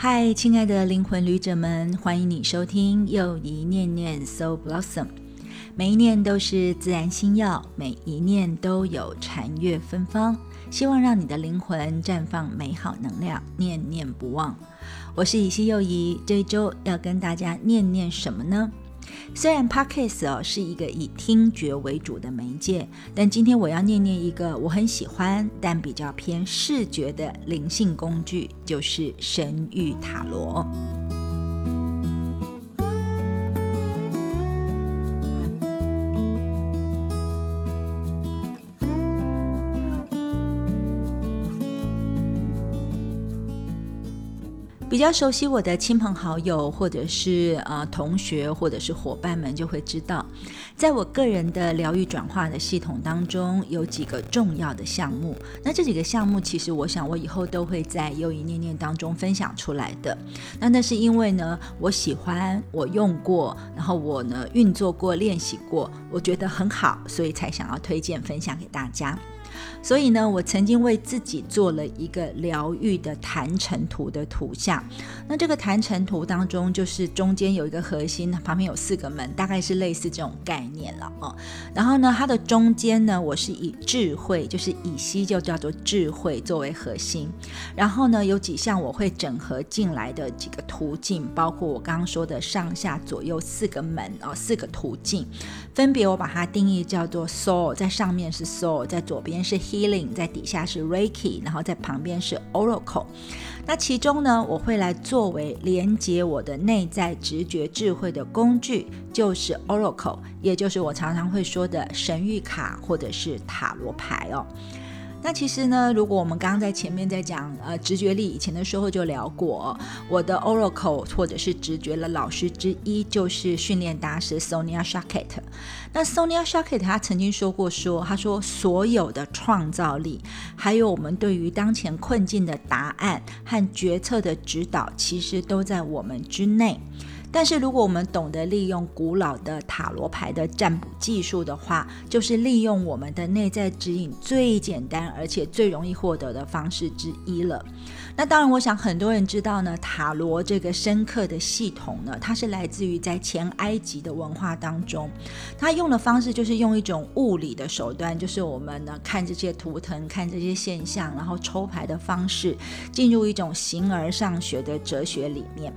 嗨，亲爱的灵魂旅者们，欢迎你收听又一念念 So Blossom。每一念都是自然心药，每一念都有禅悦芬芳。希望让你的灵魂绽放美好能量，念念不忘。我是以西又一，这一周要跟大家念念什么呢？虽然 Podcast 哦是一个以听觉为主的媒介，但今天我要念念一个我很喜欢但比较偏视觉的灵性工具，就是神谕塔罗。比较熟悉我的亲朋好友，或者是呃同学，或者是伙伴们，就会知道，在我个人的疗愈转化的系统当中，有几个重要的项目。那这几个项目，其实我想我以后都会在又一念念当中分享出来的。那那是因为呢，我喜欢，我用过，然后我呢运作过、练习过，我觉得很好，所以才想要推荐分享给大家。所以呢，我曾经为自己做了一个疗愈的坛城图的图像。那这个坛城图当中，就是中间有一个核心，旁边有四个门，大概是类似这种概念了哦。然后呢，它的中间呢，我是以智慧，就是以西就叫做智慧作为核心。然后呢，有几项我会整合进来的几个途径，包括我刚刚说的上下左右四个门哦，四个途径，分别我把它定义叫做 soul，在上面是 soul，在左边是 he。Healing 在底下是 Reiki，然后在旁边是 Oracle。那其中呢，我会来作为连接我的内在直觉智慧的工具，就是 Oracle，也就是我常常会说的神谕卡或者是塔罗牌哦。那其实呢，如果我们刚刚在前面在讲呃直觉力以前的时候就聊过，我的 Oracle 或者是直觉的老师之一就是训练大师 Sonia Shakett。那 Sonia Shakett 他曾经说过说，他说所有的创造力，还有我们对于当前困境的答案和决策的指导，其实都在我们之内。但是，如果我们懂得利用古老的塔罗牌的占卜技术的话，就是利用我们的内在指引最简单而且最容易获得的方式之一了。那当然，我想很多人知道呢，塔罗这个深刻的系统呢，它是来自于在前埃及的文化当中，它用的方式就是用一种物理的手段，就是我们呢看这些图腾、看这些现象，然后抽牌的方式，进入一种形而上学的哲学里面。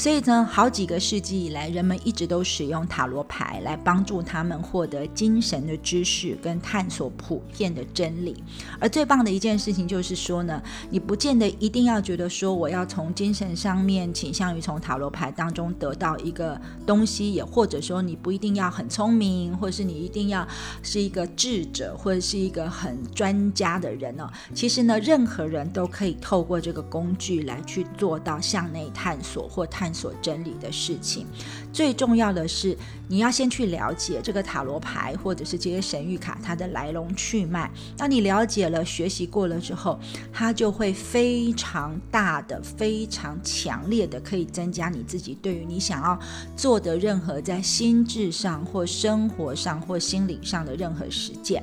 所以呢，好几个世纪以来，人们一直都使用塔罗牌来帮助他们获得精神的知识跟探索普遍的真理。而最棒的一件事情就是说呢，你不见得一定。要觉得说我要从精神上面倾向于从塔罗牌当中得到一个东西，也或者说你不一定要很聪明，或者是你一定要是一个智者，或者是一个很专家的人哦。其实呢，任何人都可以透过这个工具来去做到向内探索或探索真理的事情。最重要的是，你要先去了解这个塔罗牌或者是这些神谕卡它的来龙去脉。当你了解了、学习过了之后，它就会非。常大的、非常强烈的，可以增加你自己对于你想要做的任何在心智上或生活上或心理上的任何实践。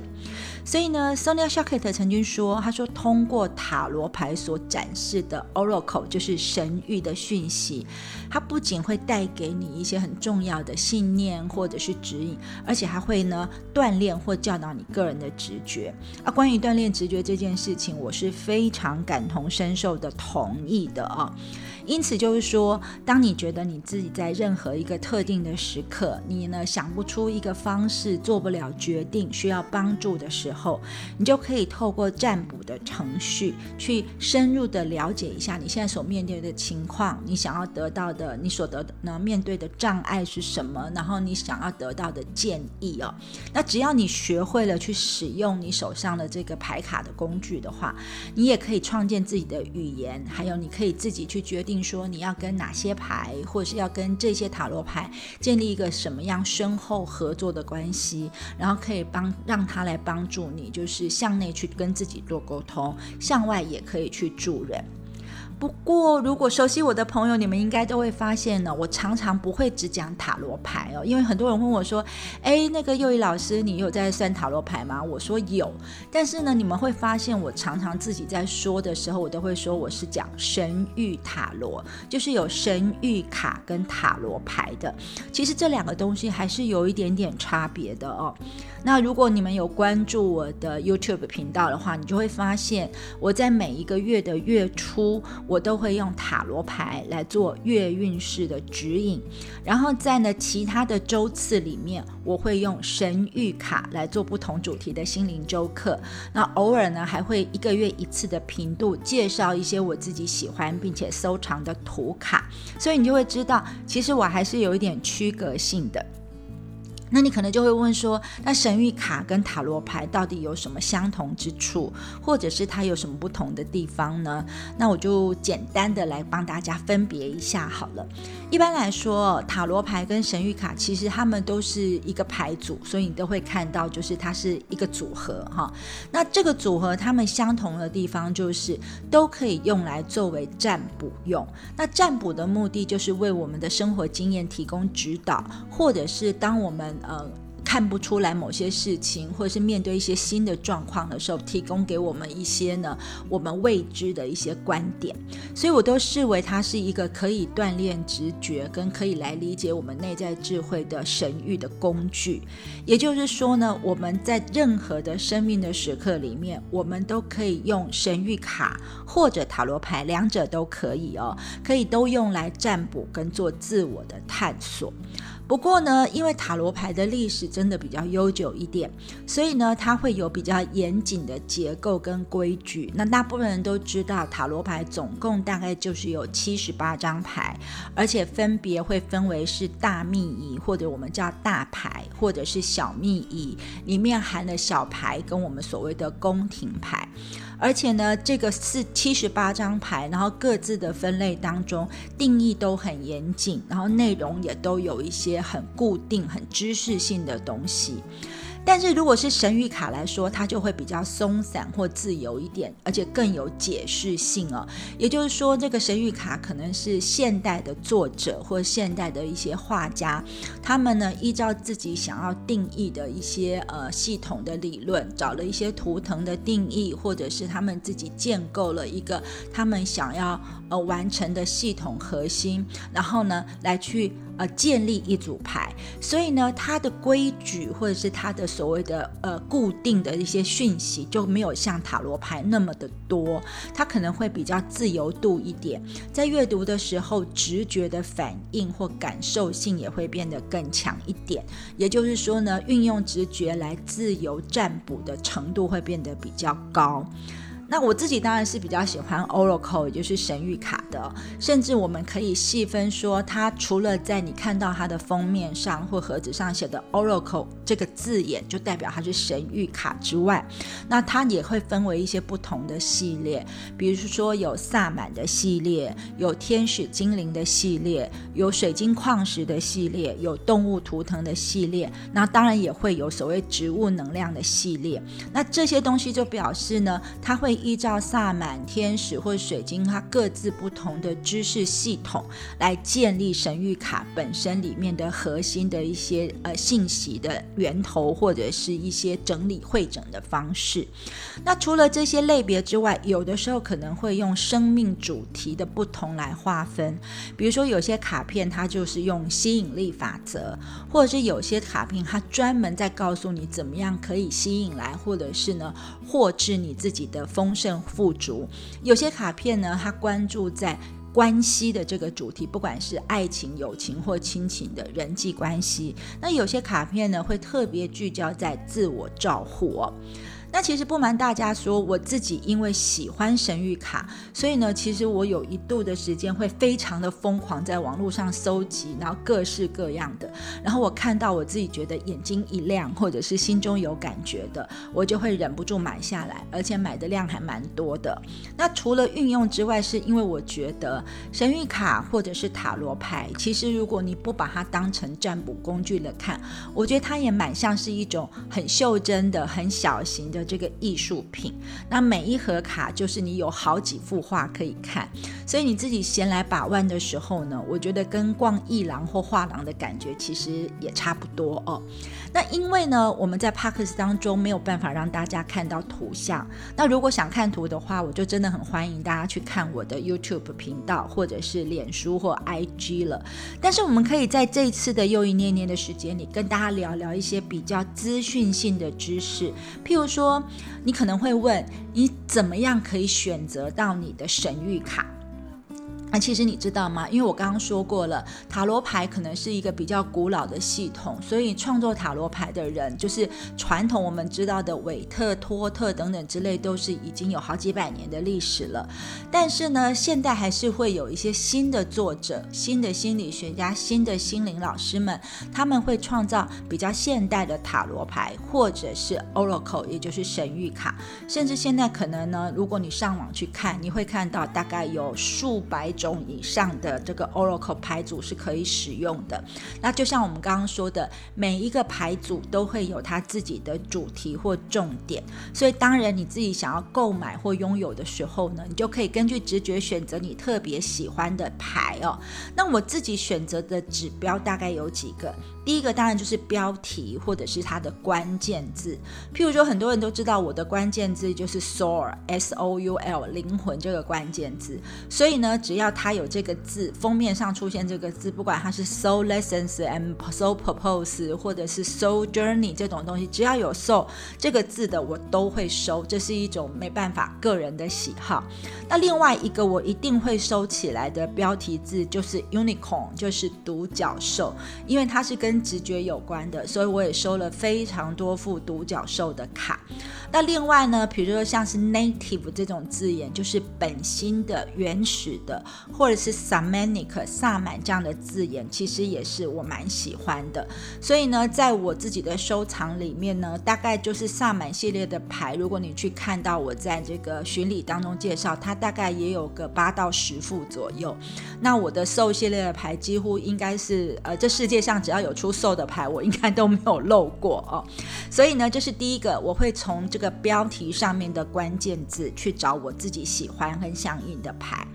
所以呢，Sonia Shaket 曾经说：“他说，通过塔罗牌所展示的 Oracle，就是神谕的讯息，它不仅会带给你一些很重要的信念或者是指引，而且还会呢锻炼或教导你个人的直觉。啊，关于锻炼直觉这件事情，我是非常感同身受的，同意的啊。”因此，就是说，当你觉得你自己在任何一个特定的时刻，你呢想不出一个方式，做不了决定，需要帮助的时候，你就可以透过占卜的程序，去深入的了解一下你现在所面对的情况，你想要得到的，你所得的呢面对的障碍是什么，然后你想要得到的建议哦。那只要你学会了去使用你手上的这个牌卡的工具的话，你也可以创建自己的语言，还有你可以自己去决定。说你要跟哪些牌，或者是要跟这些塔罗牌建立一个什么样深厚合作的关系，然后可以帮让他来帮助你，就是向内去跟自己做沟通，向外也可以去助人。不过，如果熟悉我的朋友，你们应该都会发现呢，我常常不会只讲塔罗牌哦，因为很多人问我说：“哎，那个幼仪老师，你有在算塔罗牌吗？”我说有，但是呢，你们会发现我常常自己在说的时候，我都会说我是讲神谕塔罗，就是有神谕卡跟塔罗牌的。其实这两个东西还是有一点点差别的哦。那如果你们有关注我的 YouTube 频道的话，你就会发现我在每一个月的月初。我都会用塔罗牌来做月运势的指引，然后在呢其他的周次里面，我会用神谕卡来做不同主题的心灵周课。那偶尔呢还会一个月一次的频度介绍一些我自己喜欢并且收藏的图卡，所以你就会知道，其实我还是有一点区隔性的。那你可能就会问说，那神谕卡跟塔罗牌到底有什么相同之处，或者是它有什么不同的地方呢？那我就简单的来帮大家分别一下好了。一般来说，塔罗牌跟神谕卡其实它们都是一个牌组，所以你都会看到就是它是一个组合哈。那这个组合它们相同的地方就是都可以用来作为占卜用。那占卜的目的就是为我们的生活经验提供指导，或者是当我们呃，看不出来某些事情，或者是面对一些新的状况的时候，提供给我们一些呢我们未知的一些观点，所以我都视为它是一个可以锻炼直觉跟可以来理解我们内在智慧的神谕的工具。也就是说呢，我们在任何的生命的时刻里面，我们都可以用神谕卡或者塔罗牌，两者都可以哦，可以都用来占卜跟做自我的探索。不过呢，因为塔罗牌的历史真的比较悠久一点，所以呢，它会有比较严谨的结构跟规矩。那大部分人都知道，塔罗牌总共大概就是有七十八张牌，而且分别会分为是大密仪，或者我们叫大牌，或者是小密仪，里面含了小牌跟我们所谓的宫廷牌。而且呢，这个是七十八张牌，然后各自的分类当中定义都很严谨，然后内容也都有一些很固定、很知识性的东西。但是如果是神谕卡来说，它就会比较松散或自由一点，而且更有解释性哦。也就是说，这个神谕卡可能是现代的作者或现代的一些画家，他们呢依照自己想要定义的一些呃系统的理论，找了一些图腾的定义，或者是他们自己建构了一个他们想要呃完成的系统核心，然后呢来去。呃，建立一组牌，所以呢，它的规矩或者是它的所谓的呃固定的一些讯息就没有像塔罗牌那么的多，它可能会比较自由度一点，在阅读的时候，直觉的反应或感受性也会变得更强一点。也就是说呢，运用直觉来自由占卜的程度会变得比较高。那我自己当然是比较喜欢 Oracle，也就是神谕卡的。甚至我们可以细分说，它除了在你看到它的封面上或盒子上写的 Oracle 这个字眼，就代表它是神谕卡之外，那它也会分为一些不同的系列。比如说有萨满的系列，有天使精灵的系列，有水晶矿石的系列，有动物图腾的系列。那当然也会有所谓植物能量的系列。那这些东西就表示呢，它会。依照萨满、天使或水晶，它各自不同的知识系统来建立神谕卡本身里面的核心的一些呃信息的源头，或者是一些整理会整的方式。那除了这些类别之外，有的时候可能会用生命主题的不同来划分。比如说，有些卡片它就是用吸引力法则，或者是有些卡片它专门在告诉你怎么样可以吸引来，或者是呢获致你自己的丰。丰盛富足，有些卡片呢，它关注在关系的这个主题，不管是爱情、友情或亲情的人际关系。那有些卡片呢，会特别聚焦在自我照护哦。那其实不瞒大家说，我自己因为喜欢神谕卡，所以呢，其实我有一度的时间会非常的疯狂，在网络上搜集，然后各式各样的。然后我看到我自己觉得眼睛一亮，或者是心中有感觉的，我就会忍不住买下来，而且买的量还蛮多的。那除了运用之外，是因为我觉得神谕卡或者是塔罗牌，其实如果你不把它当成占卜工具来看，我觉得它也蛮像是一种很袖珍的、很小型的。的这个艺术品。那每一盒卡就是你有好几幅画可以看，所以你自己闲来把玩的时候呢，我觉得跟逛艺廊或画廊的感觉其实也差不多哦。那因为呢，我们在 Parks 当中没有办法让大家看到图像。那如果想看图的话，我就真的很欢迎大家去看我的 YouTube 频道，或者是脸书或 IG 了。但是我们可以在这一次的又一念念的时间里，跟大家聊聊一些比较资讯性的知识。譬如说，你可能会问，你怎么样可以选择到你的神谕卡？那其实你知道吗？因为我刚刚说过了，塔罗牌可能是一个比较古老的系统，所以创作塔罗牌的人，就是传统我们知道的韦特、托特等等之类，都是已经有好几百年的历史了。但是呢，现代还是会有一些新的作者、新的心理学家、新的心灵老师们，他们会创造比较现代的塔罗牌，或者是 Oracle，也就是神谕卡。甚至现在可能呢，如果你上网去看，你会看到大概有数百。种以上的这个 Oracle 牌组是可以使用的。那就像我们刚刚说的，每一个牌组都会有它自己的主题或重点，所以当然你自己想要购买或拥有的时候呢，你就可以根据直觉选择你特别喜欢的牌哦。那我自己选择的指标大概有几个。第一个当然就是标题或者是它的关键字，譬如说很多人都知道我的关键字就是 soul，s o u l，灵魂这个关键字，所以呢，只要它有这个字，封面上出现这个字，不管它是 so lessons and so purpose，或者是 so journey 这种东西，只要有 “so” 这个字的，我都会收，这是一种没办法个人的喜好。那另外一个我一定会收起来的标题字就是 unicorn，就是独角兽，因为它是跟直觉有关的，所以我也收了非常多副独角兽的卡。那另外呢，比如说像是 native 这种字眼，就是本心的、原始的，或者是 samanic 萨满这样的字眼，其实也是我蛮喜欢的。所以呢，在我自己的收藏里面呢，大概就是萨满系列的牌。如果你去看到我在这个巡礼当中介绍，它大概也有个八到十副左右。那我的兽系列的牌，几乎应该是呃，这世界上只要有出售的牌我应该都没有漏过哦，所以呢，这是第一个，我会从这个标题上面的关键字去找我自己喜欢跟相应的牌。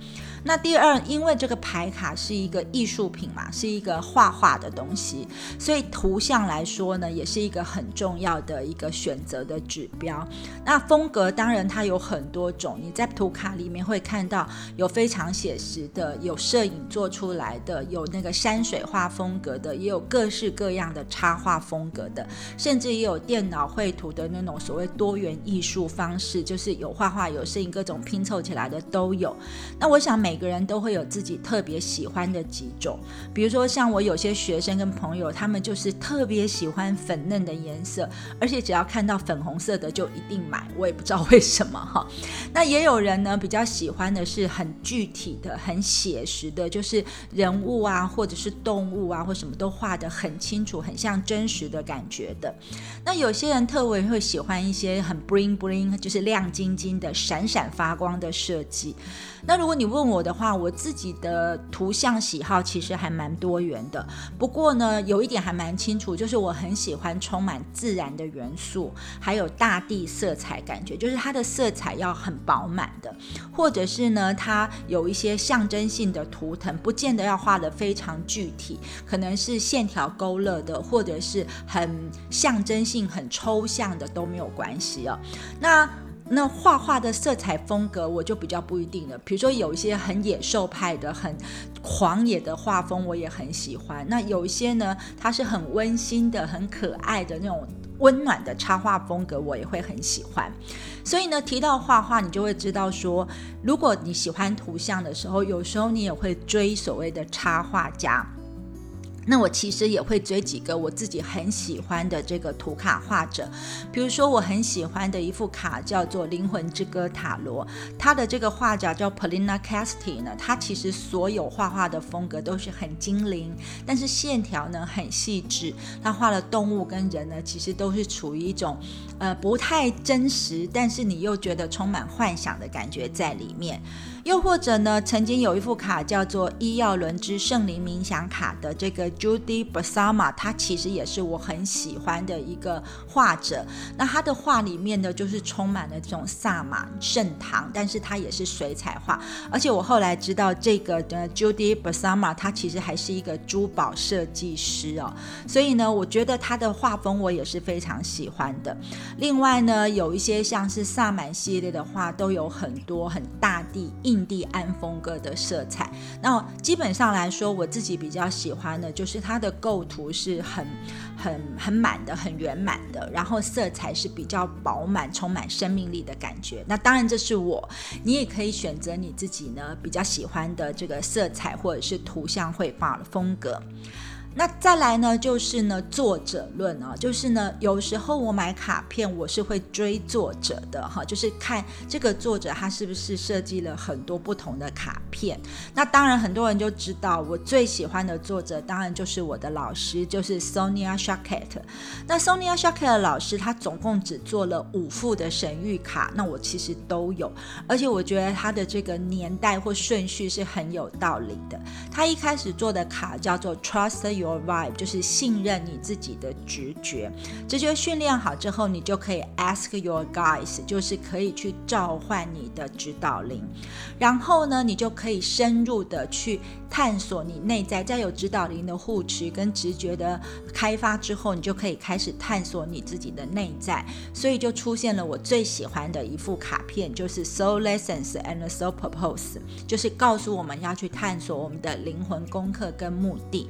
那第二，因为这个牌卡是一个艺术品嘛，是一个画画的东西，所以图像来说呢，也是一个很重要的一个选择的指标。那风格当然它有很多种，你在图卡里面会看到有非常写实的，有摄影做出来的，有那个山水画风格的，也有各式各样的插画风格的，甚至也有电脑绘图的那种所谓多元艺术方式，就是有画画、有摄影，各种拼凑起来的都有。那我想每每个人都会有自己特别喜欢的几种，比如说像我有些学生跟朋友，他们就是特别喜欢粉嫩的颜色，而且只要看到粉红色的就一定买，我也不知道为什么哈。那也有人呢比较喜欢的是很具体的、很写实的，就是人物啊，或者是动物啊，或什么都画得很清楚，很像真实的感觉的。那有些人特别会喜欢一些很 bling bling，就是亮晶晶的、闪闪发光的设计。那如果你问我的话，我自己的图像喜好其实还蛮多元的。不过呢，有一点还蛮清楚，就是我很喜欢充满自然的元素，还有大地色彩感觉，就是它的色彩要很饱满的，或者是呢，它有一些象征性的图腾，不见得要画的非常具体，可能是线条勾勒的，或者是很象征性、很抽象的都没有关系哦。那那画画的色彩风格我就比较不一定了，比如说有一些很野兽派的、很狂野的画风，我也很喜欢。那有一些呢，它是很温馨的、很可爱的那种温暖的插画风格，我也会很喜欢。所以呢，提到画画，你就会知道说，如果你喜欢图像的时候，有时候你也会追所谓的插画家。那我其实也会追几个我自己很喜欢的这个图卡画者，比如说我很喜欢的一副卡叫做《灵魂之歌塔罗》，他的这个画家叫 Polina Casti 呢，他其实所有画画的风格都是很精灵，但是线条呢很细致，他画的动物跟人呢其实都是处于一种呃不太真实，但是你又觉得充满幻想的感觉在里面。又或者呢，曾经有一副卡叫做《医药轮之圣灵冥想卡》的这个 Judy Basama，他其实也是我很喜欢的一个画者。那他的画里面呢，就是充满了这种萨满圣堂，但是他也是水彩画。而且我后来知道，这个的 Judy Basama，他其实还是一个珠宝设计师哦。所以呢，我觉得他的画风我也是非常喜欢的。另外呢，有一些像是萨满系列的画，都有很多很大地印印第安风格的色彩。那基本上来说，我自己比较喜欢的就是它的构图是很、很、很满的、很圆满的，然后色彩是比较饱满、充满生命力的感觉。那当然这是我，你也可以选择你自己呢比较喜欢的这个色彩或者是图像绘画的风格。那再来呢，就是呢作者论啊，就是呢有时候我买卡片，我是会追作者的哈，就是看这个作者他是不是设计了很多不同的卡片。那当然很多人就知道，我最喜欢的作者当然就是我的老师，就是 Sonia s h a k e t。那 Sonia Shakett 老师他总共只做了五副的神谕卡，那我其实都有，而且我觉得他的这个年代或顺序是很有道理的。他一开始做的卡叫做 Trust You。Your vibe 就是信任你自己的直觉，直觉训练好之后，你就可以 ask your guides，就是可以去召唤你的指导灵，然后呢，你就可以深入的去探索你内在，在有指导灵的护持跟直觉的开发之后，你就可以开始探索你自己的内在，所以就出现了我最喜欢的一副卡片，就是 Soul Lessons and Soul Purpose，就是告诉我们要去探索我们的灵魂功课跟目的。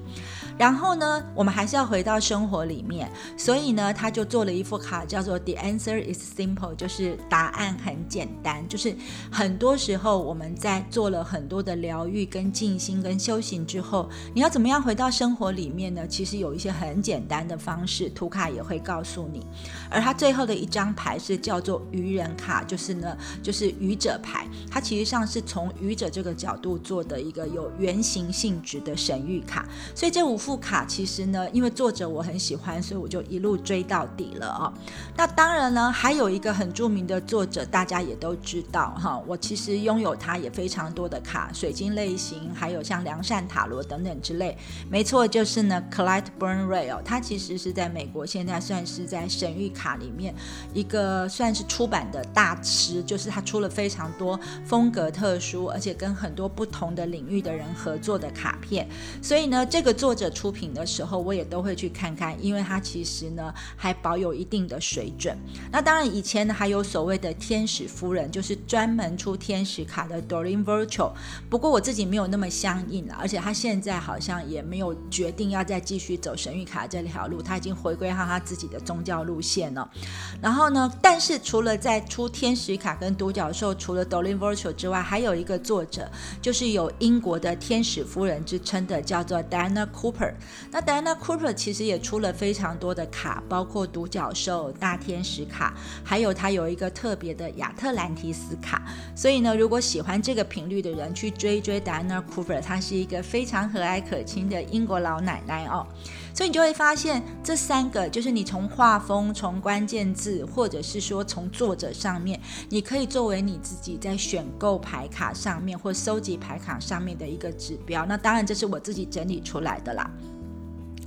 然后呢，我们还是要回到生活里面，所以呢，他就做了一副卡，叫做 The Answer is Simple，就是答案很简单。就是很多时候我们在做了很多的疗愈、跟静心、跟修行之后，你要怎么样回到生活里面呢？其实有一些很简单的方式，图卡也会告诉你。而他最后的一张牌是叫做愚人卡，就是呢，就是愚者牌。它其实上是从愚者这个角度做的一个有原型性质的神谕卡，所以这五。副卡其实呢，因为作者我很喜欢，所以我就一路追到底了啊。那当然呢，还有一个很著名的作者，大家也都知道哈。我其实拥有他也非常多的卡，水晶类型，还有像良善塔罗等等之类。没错，就是呢，Clyde Burnray 哦，他其实是在美国现在算是在神谕卡里面一个算是出版的大师，就是他出了非常多风格特殊，而且跟很多不同的领域的人合作的卡片。所以呢，这个作者。出品的时候，我也都会去看看，因为它其实呢还保有一定的水准。那当然，以前呢还有所谓的天使夫人，就是专门出天使卡的 Doreen Virtual。不过我自己没有那么相应了，而且他现在好像也没有决定要再继续走神谕卡这条路，他已经回归到他自己的宗教路线了。然后呢，但是除了在出天使卡跟独角兽，除了 Doreen Virtual 之外，还有一个作者，就是有英国的天使夫人之称的，叫做 Dana Cooper。那 Diana Cooper 其实也出了非常多的卡，包括独角兽、大天使卡，还有他有一个特别的亚特兰提斯卡。所以呢，如果喜欢这个频率的人去追追 Diana Cooper，她是一个非常和蔼可亲的英国老奶奶哦。所以你就会发现，这三个就是你从画风、从关键字，或者是说从作者上面，你可以作为你自己在选购牌卡上面或收集牌卡上面的一个指标。那当然，这是我自己整理出来的啦。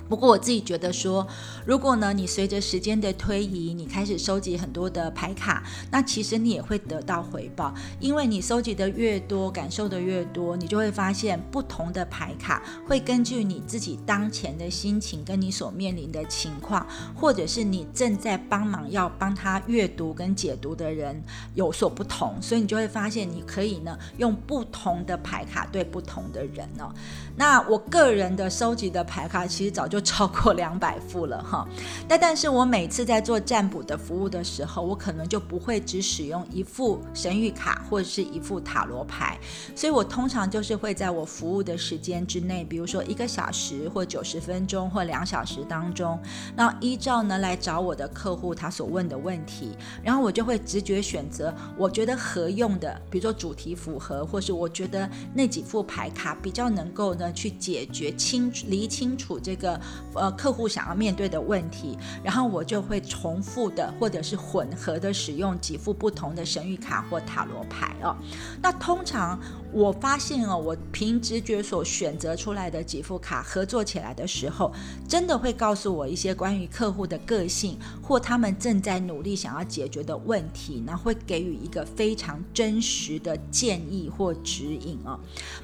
不过我自己觉得说，如果呢，你随着时间的推移，你开始收集很多的牌卡，那其实你也会得到回报，因为你收集的越多，感受的越多，你就会发现不同的牌卡会根据你自己当前的心情，跟你所面临的情况，或者是你正在帮忙要帮他阅读跟解读的人有所不同，所以你就会发现你可以呢用不同的牌卡对不同的人哦。那我个人的收集的牌卡其实早就。超过 两百副了哈，那但是我每次在做占卜的服务的时候，我可能就不会只使用一副神谕卡或者是一副塔罗牌，所以我通常就是会在我服务的时间之内，比如说一个小时或九十分钟或两小时当中，那依照呢来找我的客户他所问的问题，然后我就会直觉选择我觉得合用的，比如说主题符合，或是我觉得那几副牌卡比较能够呢去解决清理清楚这个。呃客户想要面对的问题，然后我就会重复的或者是混合的使用几副不同的神谕卡或塔罗牌哦。那通常我发现哦，我凭直觉所选择出来的几副卡合作起来的时候，真的会告诉我一些关于客户的个性或他们正在努力想要解决的问题，那会给予一个非常真实的建议或指引哦。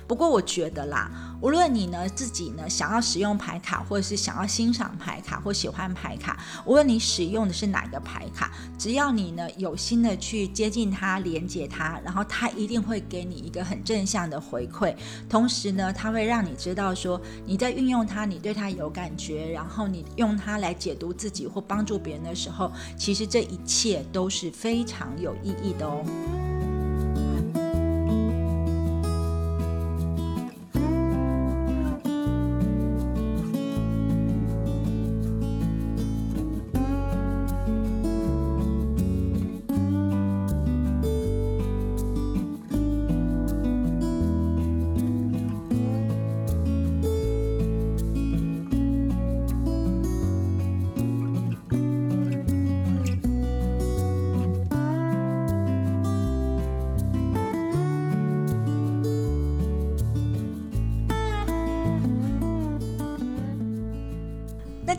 不过我觉得啦，无论你呢自己呢想要使用牌卡，或者是想要欣赏牌卡或喜欢牌卡，无论你使用的是哪个牌卡，只要你呢有心的去接近它、连接它，然后它一定会给你一个很正正向的回馈。同时呢，它会让你知道说你在运用它，你对它有感觉，然后你用它来解读自己或帮助别人的时候，其实这一切都是非常有意义的哦。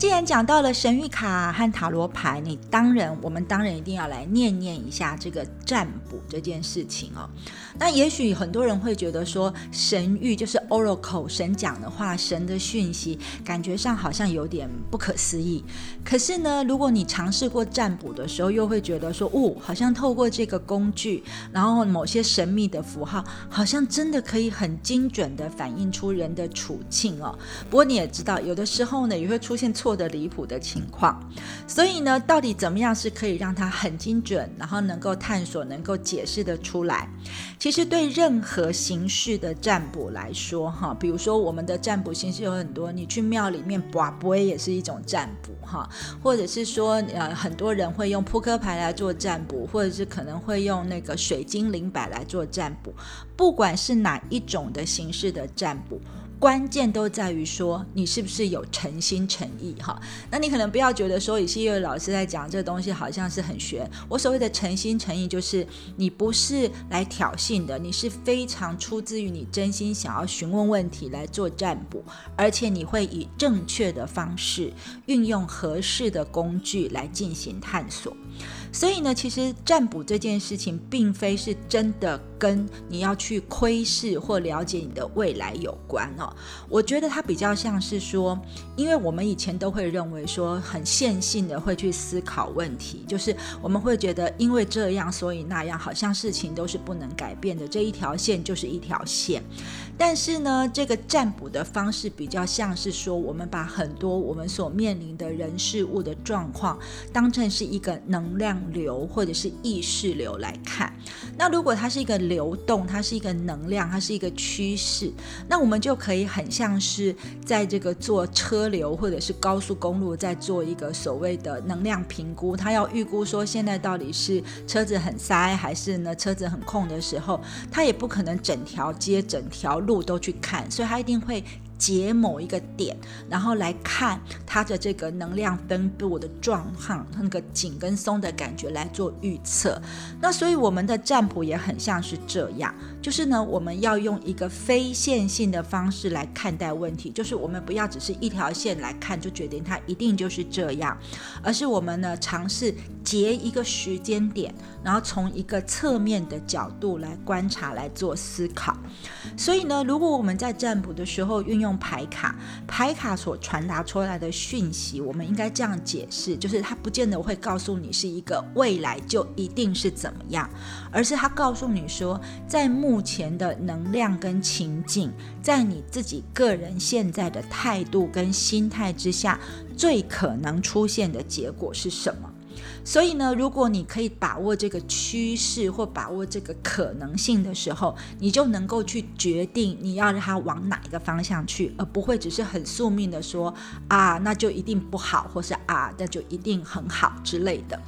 既然讲到了神谕卡和塔罗牌，你当然，我们当然一定要来念念一下这个占卜这件事情哦。那也许很多人会觉得说，神谕就是 oracle 神讲的话，神的讯息，感觉上好像有点不可思议。可是呢，如果你尝试过占卜的时候，又会觉得说，哦，好像透过这个工具，然后某些神秘的符号，好像真的可以很精准的反映出人的处境哦。不过你也知道，有的时候呢，也会出现。错的离谱的情况，所以呢，到底怎么样是可以让它很精准，然后能够探索、能够解释的出来？其实对任何形式的占卜来说，哈，比如说我们的占卜形式有很多，你去庙里面卜卜也是一种占卜，哈，或者是说，呃，很多人会用扑克牌来做占卜，或者是可能会用那个水晶灵摆来做占卜，不管是哪一种的形式的占卜。关键都在于说你是不是有诚心诚意哈？那你可能不要觉得说以西月老师在讲这个东西好像是很玄。我所谓的诚心诚意，就是你不是来挑衅的，你是非常出自于你真心想要询问问题来做占卜，而且你会以正确的方式运用合适的工具来进行探索。所以呢，其实占卜这件事情，并非是真的跟你要去窥视或了解你的未来有关哦。我觉得它比较像是说，因为我们以前都会认为说，很线性的会去思考问题，就是我们会觉得因为这样，所以那样，好像事情都是不能改变的，这一条线就是一条线。但是呢，这个占卜的方式比较像是说，我们把很多我们所面临的人事物的状况，当成是一个能量。流或者是意识流来看，那如果它是一个流动，它是一个能量，它是一个趋势，那我们就可以很像是在这个做车流或者是高速公路，在做一个所谓的能量评估，它要预估说现在到底是车子很塞还是呢车子很空的时候，它也不可能整条街整条路都去看，所以它一定会。截某一个点，然后来看它的这个能量分布的状况，那个紧跟松的感觉来做预测。那所以我们的占卜也很像是这样，就是呢，我们要用一个非线性的方式来看待问题，就是我们不要只是一条线来看就决定它一定就是这样，而是我们呢尝试截一个时间点，然后从一个侧面的角度来观察来做思考。所以呢，如果我们在占卜的时候运用用牌卡，牌卡所传达出来的讯息，我们应该这样解释：，就是它不见得会告诉你是一个未来就一定是怎么样，而是它告诉你说，在目前的能量跟情境，在你自己个人现在的态度跟心态之下，最可能出现的结果是什么。所以呢，如果你可以把握这个趋势或把握这个可能性的时候，你就能够去决定你要让它往哪一个方向去，而不会只是很宿命的说啊，那就一定不好，或是啊，那就一定很好之类的。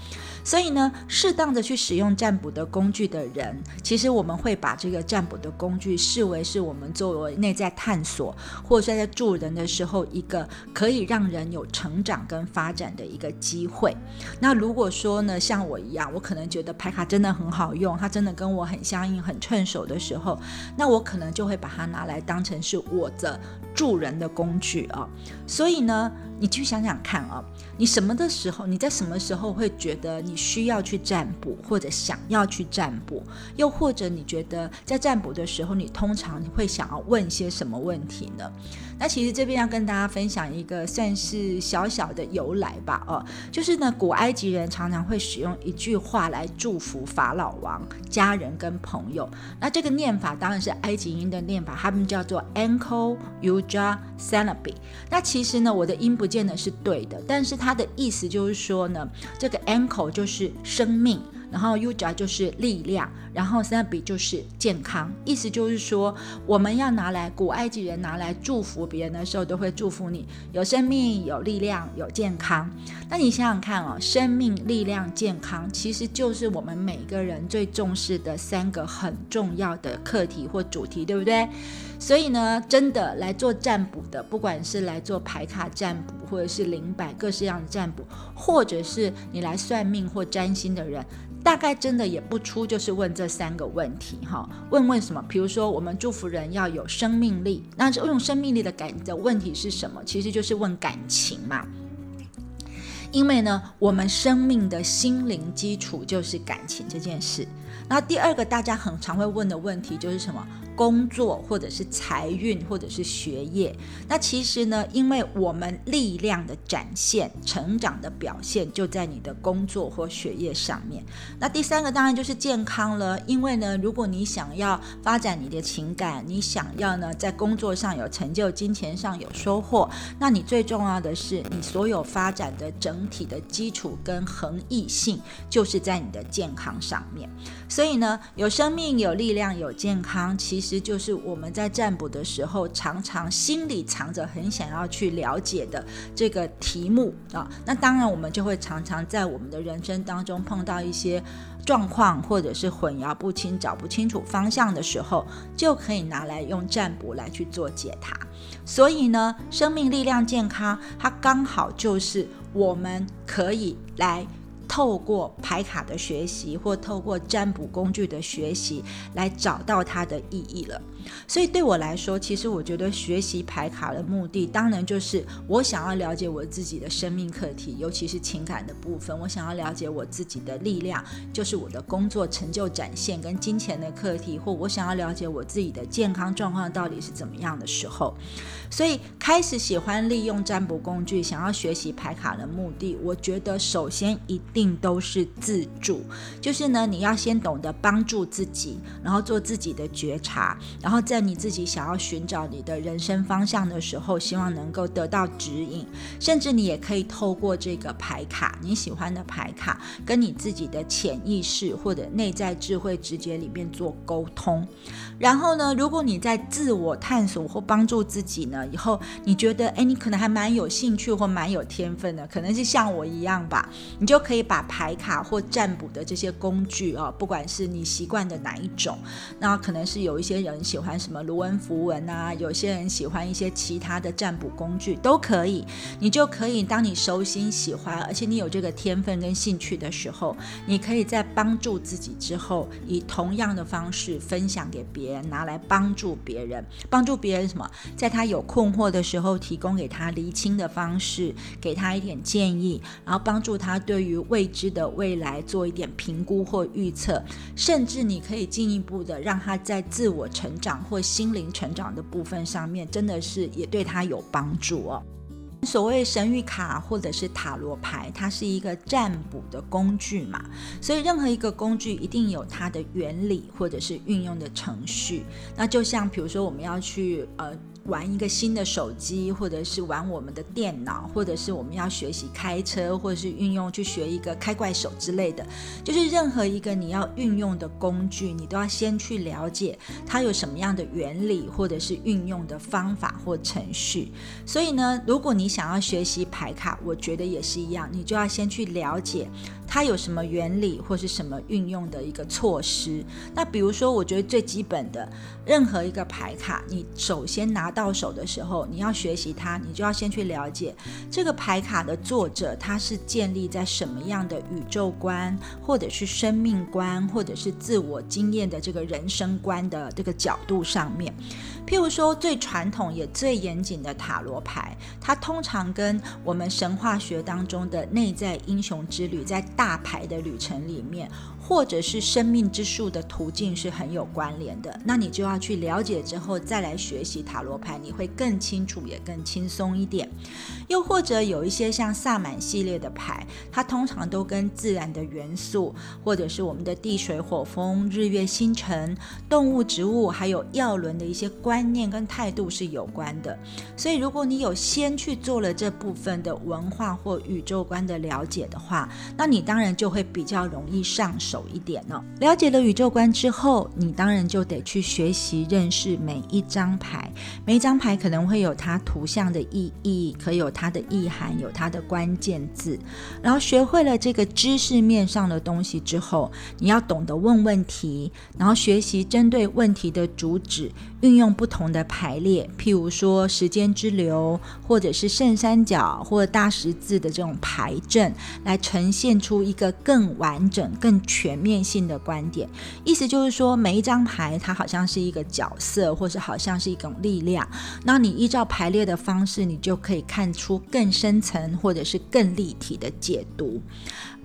所以呢，适当的去使用占卜的工具的人，其实我们会把这个占卜的工具视为是我们作为内在探索，或者在助人的时候一个可以让人有成长跟发展的一个机会。那如果说呢，像我一样，我可能觉得牌卡真的很好用，它真的跟我很相应、很趁手的时候，那我可能就会把它拿来当成是我的助人的工具啊。所以呢。你去想想看啊，你什么的时候，你在什么时候会觉得你需要去占卜，或者想要去占卜？又或者你觉得在占卜的时候，你通常会想要问些什么问题呢？那其实这边要跟大家分享一个算是小小的由来吧，哦，就是呢，古埃及人常常会使用一句话来祝福法老王、家人跟朋友。那这个念法当然是埃及音的念法，他们叫做 Anko Uja Sanabi。那其实呢，我的音不不见得是对的，但是它的意思就是说呢，这个 ankle 就是生命。然后 Uja 就是力量，然后 s a b i 就是健康，意思就是说，我们要拿来古埃及人拿来祝福别人的时候，都会祝福你有生命、有力量、有健康。那你想想看哦，生命、力量、健康，其实就是我们每个人最重视的三个很重要的课题或主题，对不对？所以呢，真的来做占卜的，不管是来做牌卡占卜，或者是灵摆各式样的占卜，或者是你来算命或占星的人。大概真的也不出，就是问这三个问题哈。问问什么？比如说，我们祝福人要有生命力，那这种生命力的感的问题是什么？其实就是问感情嘛。因为呢，我们生命的心灵基础就是感情这件事。那第二个大家很常会问的问题就是什么？工作或者是财运或者是学业，那其实呢，因为我们力量的展现、成长的表现就在你的工作或学业上面。那第三个当然就是健康了，因为呢，如果你想要发展你的情感，你想要呢在工作上有成就、金钱上有收获，那你最重要的是你所有发展的整体的基础跟恒毅性就是在你的健康上面。所以呢，有生命、有力量、有健康，其实。其实就是我们在占卜的时候，常常心里藏着很想要去了解的这个题目啊。那当然，我们就会常常在我们的人生当中碰到一些状况，或者是混淆不清、找不清楚方向的时候，就可以拿来用占卜来去做解答。所以呢，生命力量健康，它刚好就是我们可以来。透过牌卡的学习，或透过占卜工具的学习，来找到它的意义了。所以对我来说，其实我觉得学习牌卡的目的，当然就是我想要了解我自己的生命课题，尤其是情感的部分。我想要了解我自己的力量，就是我的工作成就展现跟金钱的课题，或我想要了解我自己的健康状况到底是怎么样的时候。所以开始喜欢利用占卜工具，想要学习牌卡的目的，我觉得首先一定都是自助，就是呢，你要先懂得帮助自己，然后做自己的觉察，然后。在你自己想要寻找你的人生方向的时候，希望能够得到指引，甚至你也可以透过这个牌卡，你喜欢的牌卡，跟你自己的潜意识或者内在智慧直接里面做沟通。然后呢，如果你在自我探索或帮助自己呢，以后你觉得，哎，你可能还蛮有兴趣或蛮有天分的，可能是像我一样吧，你就可以把牌卡或占卜的这些工具啊，不管是你习惯的哪一种，那可能是有一些人喜欢。欢什么卢恩符文啊？有些人喜欢一些其他的占卜工具都可以，你就可以当你熟悉、喜欢，而且你有这个天分跟兴趣的时候，你可以在帮助自己之后，以同样的方式分享给别人，拿来帮助别人，帮助别人什么？在他有困惑的时候，提供给他厘清的方式，给他一点建议，然后帮助他对于未知的未来做一点评估或预测，甚至你可以进一步的让他在自我成长。或心灵成长的部分上面，真的是也对他有帮助哦。所谓神谕卡或者是塔罗牌，它是一个占卜的工具嘛，所以任何一个工具一定有它的原理或者是运用的程序。那就像比如说我们要去呃。玩一个新的手机，或者是玩我们的电脑，或者是我们要学习开车，或者是运用去学一个开怪手之类的，就是任何一个你要运用的工具，你都要先去了解它有什么样的原理，或者是运用的方法或程序。所以呢，如果你想要学习牌卡，我觉得也是一样，你就要先去了解它有什么原理或是什么运用的一个措施。那比如说，我觉得最基本的，任何一个牌卡，你首先拿到手的时候，你要学习它，你就要先去了解这个牌卡的作者，他是建立在什么样的宇宙观，或者是生命观，或者是自我经验的这个人生观的这个角度上面。譬如说，最传统也最严谨的塔罗牌，它通常跟我们神话学当中的内在英雄之旅，在大牌的旅程里面。或者是生命之树的途径是很有关联的，那你就要去了解之后再来学习塔罗牌，你会更清楚也更轻松一点。又或者有一些像萨满系列的牌，它通常都跟自然的元素，或者是我们的地水火风、日月星辰、动物、植物，还有药轮的一些观念跟态度是有关的。所以如果你有先去做了这部分的文化或宇宙观的了解的话，那你当然就会比较容易上手。有一点呢。了解了宇宙观之后，你当然就得去学习认识每一张牌。每一张牌可能会有它图像的意义，可有它的意涵，有它的关键字。然后学会了这个知识面上的东西之后，你要懂得问问题，然后学习针对问题的主旨，运用不同的排列，譬如说时间之流，或者是圣三角或大十字的这种牌阵，来呈现出一个更完整、更。全面性的观点，意思就是说，每一张牌它好像是一个角色，或是好像是一种力量。那你依照排列的方式，你就可以看出更深层或者是更立体的解读。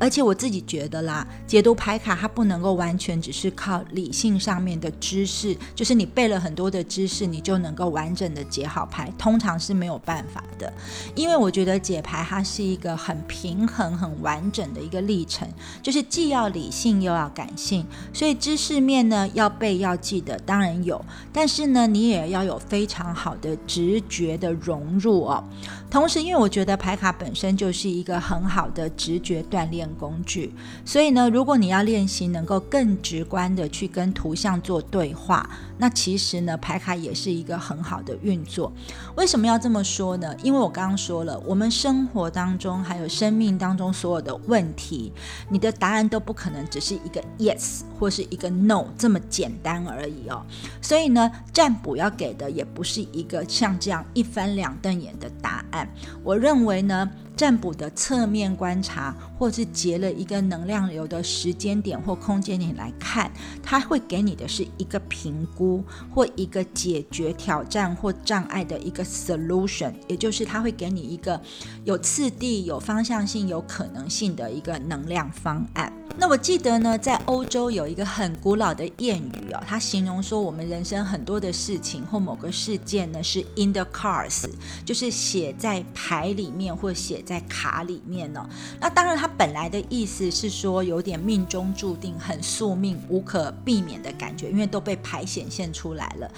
而且我自己觉得啦，解读牌卡它不能够完全只是靠理性上面的知识，就是你背了很多的知识，你就能够完整的解好牌，通常是没有办法的。因为我觉得解牌它是一个很平衡、很完整的一个历程，就是既要理性又要感性。所以知识面呢要背要记得，当然有，但是呢你也要有非常好的直觉的融入哦。同时，因为我觉得牌卡本身就是一个很好的直觉锻炼。工具，所以呢，如果你要练习能够更直观的去跟图像做对话，那其实呢，牌卡也是一个很好的运作。为什么要这么说呢？因为我刚刚说了，我们生活当中还有生命当中所有的问题，你的答案都不可能只是一个 yes 或是一个 no 这么简单而已哦。所以呢，占卜要给的也不是一个像这样一翻两瞪眼的答案。我认为呢。占卜的侧面观察，或是截了一个能量流的时间点或空间点来看，它会给你的是一个评估或一个解决挑战或障碍的一个 solution，也就是它会给你一个有次第、有方向性、有可能性的一个能量方案。那我记得呢，在欧洲有一个很古老的谚语哦，它形容说我们人生很多的事情或某个事件呢是 in the cards，就是写在牌里面或写在卡里面呢。那当然，它本来的意思是说有点命中注定、很宿命、无可避免的感觉，因为都被牌显现出来了。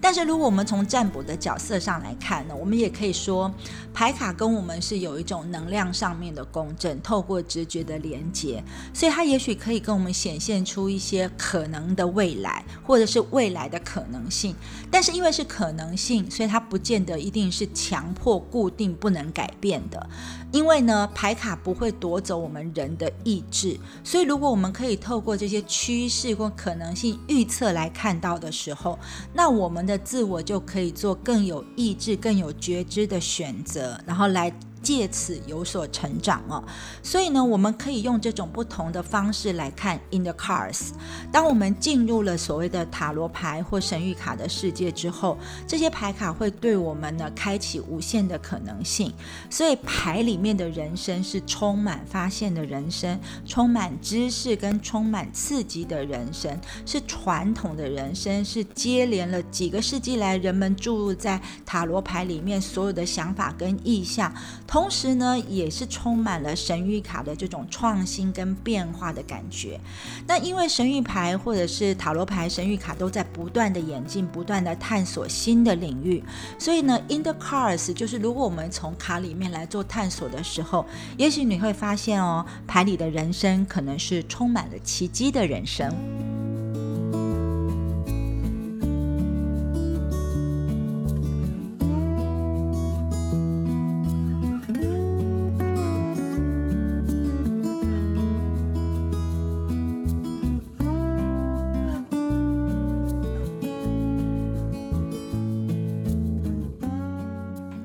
但是如果我们从占卜的角色上来看呢，我们也可以说牌卡跟我们是有一种能量上面的共振，透过直觉的连接，所以它也许可以跟我们显现出一些可能的未来，或者是未来的可能性。但是因为是可能性，所以它不见得一定是强迫固定不能改变的。因为呢，牌卡不会夺走我们人的意志，所以如果我们可以透过这些趋势或可能性预测来看到的时候，那我们的自我就可以做更有意志、更有觉知的选择，然后来。借此有所成长哦，所以呢，我们可以用这种不同的方式来看 in the cards。当我们进入了所谓的塔罗牌或神谕卡的世界之后，这些牌卡会对我们呢开启无限的可能性。所以牌里面的人生是充满发现的人生，充满知识跟充满刺激的人生，是传统的人生，是接连了几个世纪来人们注入在塔罗牌里面所有的想法跟意象。同时呢，也是充满了神谕卡的这种创新跟变化的感觉。那因为神谕牌或者是塔罗牌、神谕卡都在不断的演进、不断的探索新的领域，所以呢，in the cards 就是如果我们从卡里面来做探索的时候，也许你会发现哦，牌里的人生可能是充满了奇迹的人生。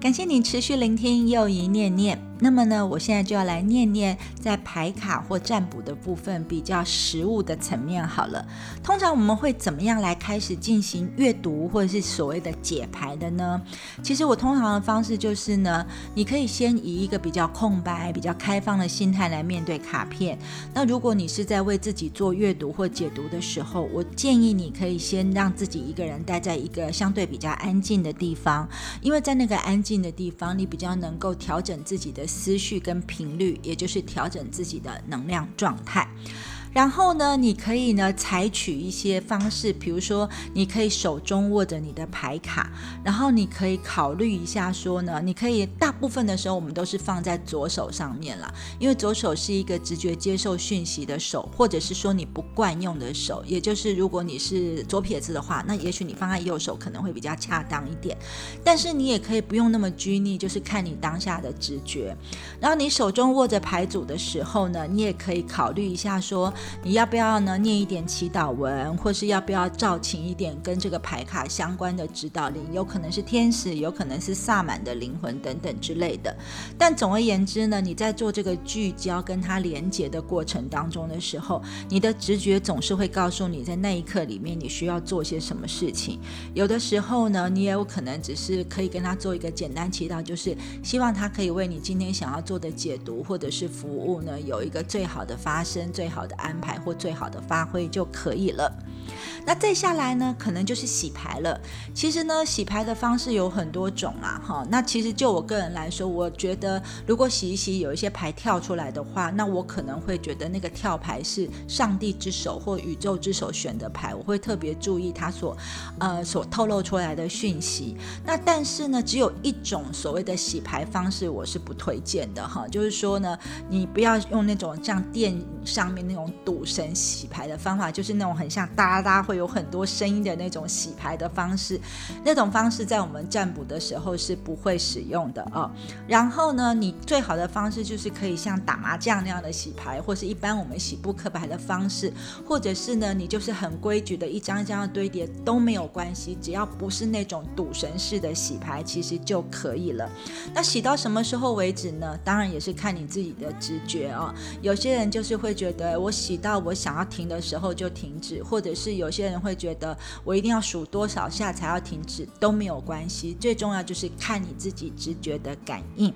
感谢你持续聆听又一念念。那么呢，我现在就要来念念在牌卡或占卜的部分比较实物的层面好了。通常我们会怎么样来开始进行阅读或者是所谓的解牌的呢？其实我通常的方式就是呢，你可以先以一个比较空白、比较开放的心态来面对卡片。那如果你是在为自己做阅读或解读的时候，我建议你可以先让自己一个人待在一个相对比较安静的地方，因为在那个安静的地方，你比较能够调整自己的。思绪跟频率，也就是调整自己的能量状态。然后呢，你可以呢采取一些方式，比如说，你可以手中握着你的牌卡，然后你可以考虑一下说呢，你可以大部分的时候我们都是放在左手上面了，因为左手是一个直觉接受讯息的手，或者是说你不惯用的手，也就是如果你是左撇子的话，那也许你放在右手可能会比较恰当一点。但是你也可以不用那么拘泥，就是看你当下的直觉。然后你手中握着牌组的时候呢，你也可以考虑一下说。你要不要呢？念一点祈祷文，或是要不要召请一点跟这个牌卡相关的指导灵？有可能是天使，有可能是萨满的灵魂等等之类的。但总而言之呢，你在做这个聚焦跟它连接的过程当中的时候，你的直觉总是会告诉你在那一刻里面你需要做些什么事情。有的时候呢，你也有可能只是可以跟他做一个简单祈祷，就是希望他可以为你今天想要做的解读或者是服务呢，有一个最好的发生，最好的安。牌或最好的发挥就可以了。那再下来呢，可能就是洗牌了。其实呢，洗牌的方式有很多种啦，哈。那其实就我个人来说，我觉得如果洗一洗有一些牌跳出来的话，那我可能会觉得那个跳牌是上帝之手或宇宙之手选的牌，我会特别注意它所呃所透露出来的讯息。那但是呢，只有一种所谓的洗牌方式，我是不推荐的哈，就是说呢，你不要用那种像电影上面那种赌神洗牌的方法，就是那种很像哒。哒会有很多声音的那种洗牌的方式，那种方式在我们占卜的时候是不会使用的哦。然后呢，你最好的方式就是可以像打麻将那样的洗牌，或是一般我们洗扑克牌的方式，或者是呢，你就是很规矩的一张一张的堆叠都没有关系，只要不是那种赌神式的洗牌，其实就可以了。那洗到什么时候为止呢？当然也是看你自己的直觉哦。有些人就是会觉得我洗到我想要停的时候就停止，或者是。有些人会觉得我一定要数多少下才要停止都没有关系，最重要就是看你自己直觉的感应。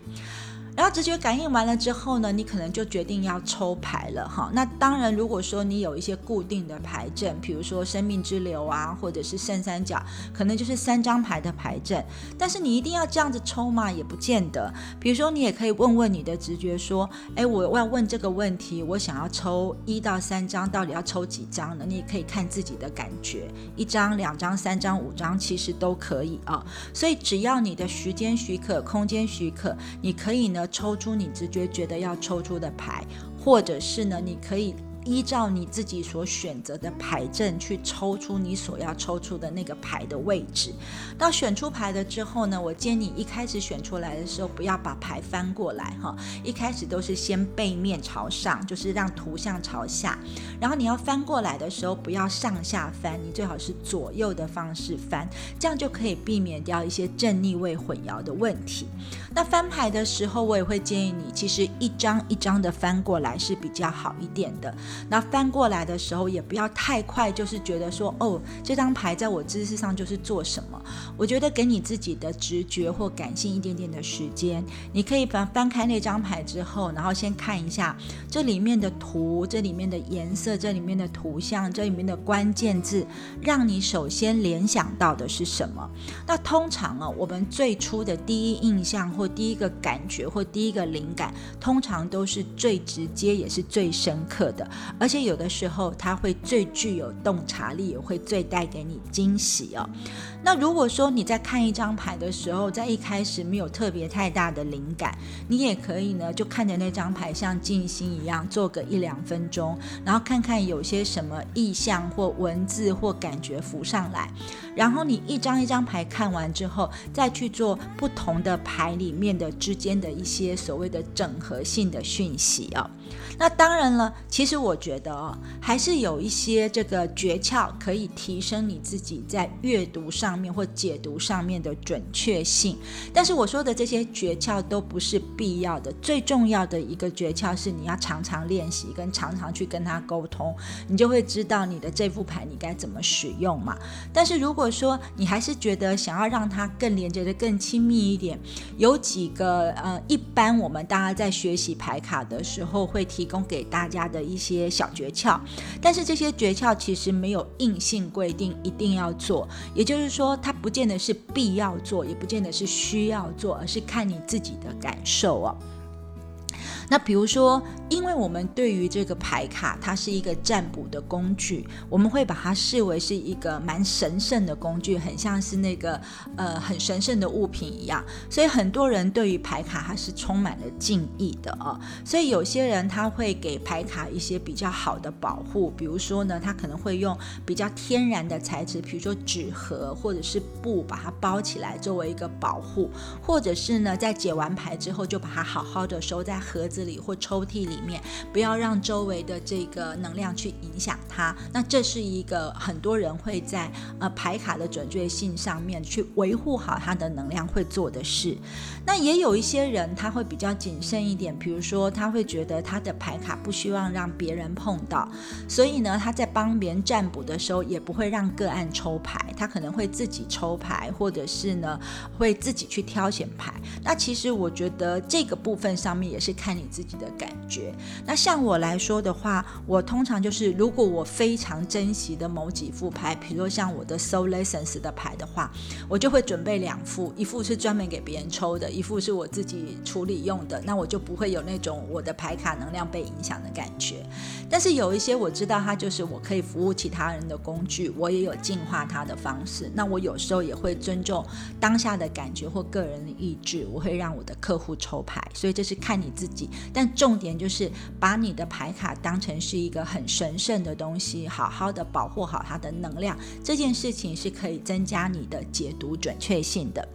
然后直觉感应完了之后呢，你可能就决定要抽牌了哈。那当然，如果说你有一些固定的牌阵，比如说生命之流啊，或者是圣三角，可能就是三张牌的牌阵。但是你一定要这样子抽嘛，也不见得。比如说，你也可以问问你的直觉，说，哎，我要问这个问题，我想要抽一到三张，到底要抽几张呢？你也可以看自己的感觉，一张、两张、三张、五张，其实都可以啊。所以只要你的时间许可、空间许可，你可以呢。抽出你直觉觉得要抽出的牌，或者是呢，你可以。依照你自己所选择的牌阵去抽出你所要抽出的那个牌的位置。到选出牌了之后呢，我建议你一开始选出来的时候不要把牌翻过来哈，一开始都是先背面朝上，就是让图像朝下。然后你要翻过来的时候不要上下翻，你最好是左右的方式翻，这样就可以避免掉一些正逆位混淆的问题。那翻牌的时候，我也会建议你，其实一张一张的翻过来是比较好一点的。那翻过来的时候也不要太快，就是觉得说，哦，这张牌在我知识上就是做什么。我觉得给你自己的直觉或感性一点点的时间，你可以翻翻开那张牌之后，然后先看一下这里面的图、这里面的颜色、这里面的图像、这里面的关键字，让你首先联想到的是什么？那通常啊，我们最初的第一印象或第一个感觉或第一个灵感，通常都是最直接也是最深刻的。而且有的时候，它会最具有洞察力，也会最带给你惊喜哦。那如果说你在看一张牌的时候，在一开始没有特别太大的灵感，你也可以呢，就看着那张牌像静心一样，做个一两分钟，然后看看有些什么意象或文字或感觉浮上来，然后你一张一张牌看完之后，再去做不同的牌里面的之间的一些所谓的整合性的讯息哦。那当然了，其实我觉得哦，还是有一些这个诀窍可以提升你自己在阅读上面或解读上面的准确性。但是我说的这些诀窍都不是必要的，最重要的一个诀窍是你要常常练习，跟常常去跟他沟通，你就会知道你的这副牌你该怎么使用嘛。但是如果说你还是觉得想要让它更连接的更亲密一点，有几个呃，一般我们大家在学习牌卡的时候会提。供给大家的一些小诀窍，但是这些诀窍其实没有硬性规定一定要做，也就是说，它不见得是必要做，也不见得是需要做，而是看你自己的感受哦。那比如说，因为我们对于这个牌卡，它是一个占卜的工具，我们会把它视为是一个蛮神圣的工具，很像是那个呃很神圣的物品一样。所以很多人对于牌卡它是充满了敬意的哦。所以有些人他会给牌卡一些比较好的保护，比如说呢，他可能会用比较天然的材质，比如说纸盒或者是布把它包起来作为一个保护，或者是呢在解完牌之后就把它好好的收在盒子。这里或抽屉里面，不要让周围的这个能量去影响它。那这是一个很多人会在呃牌卡的准确性上面去维护好它的能量会做的事。那也有一些人他会比较谨慎一点，比如说他会觉得他的牌卡不希望让别人碰到，所以呢他在帮别人占卜的时候也不会让个案抽牌，他可能会自己抽牌，或者是呢会自己去挑选牌。那其实我觉得这个部分上面也是看你。自己的感觉。那像我来说的话，我通常就是，如果我非常珍惜的某几副牌，比如说像我的 Soul Lessons 的牌的话，我就会准备两副，一副是专门给别人抽的，一副是我自己处理用的。那我就不会有那种我的牌卡能量被影响的感觉。但是有一些我知道它就是我可以服务其他人的工具，我也有净化它的方式。那我有时候也会尊重当下的感觉或个人的意志，我会让我的客户抽牌。所以这是看你自己。但重点就是把你的牌卡当成是一个很神圣的东西，好好的保护好它的能量，这件事情是可以增加你的解读准确性的。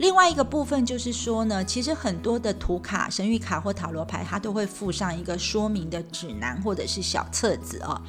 另外一个部分就是说呢，其实很多的图卡、神谕卡或塔罗牌，它都会附上一个说明的指南或者是小册子哦。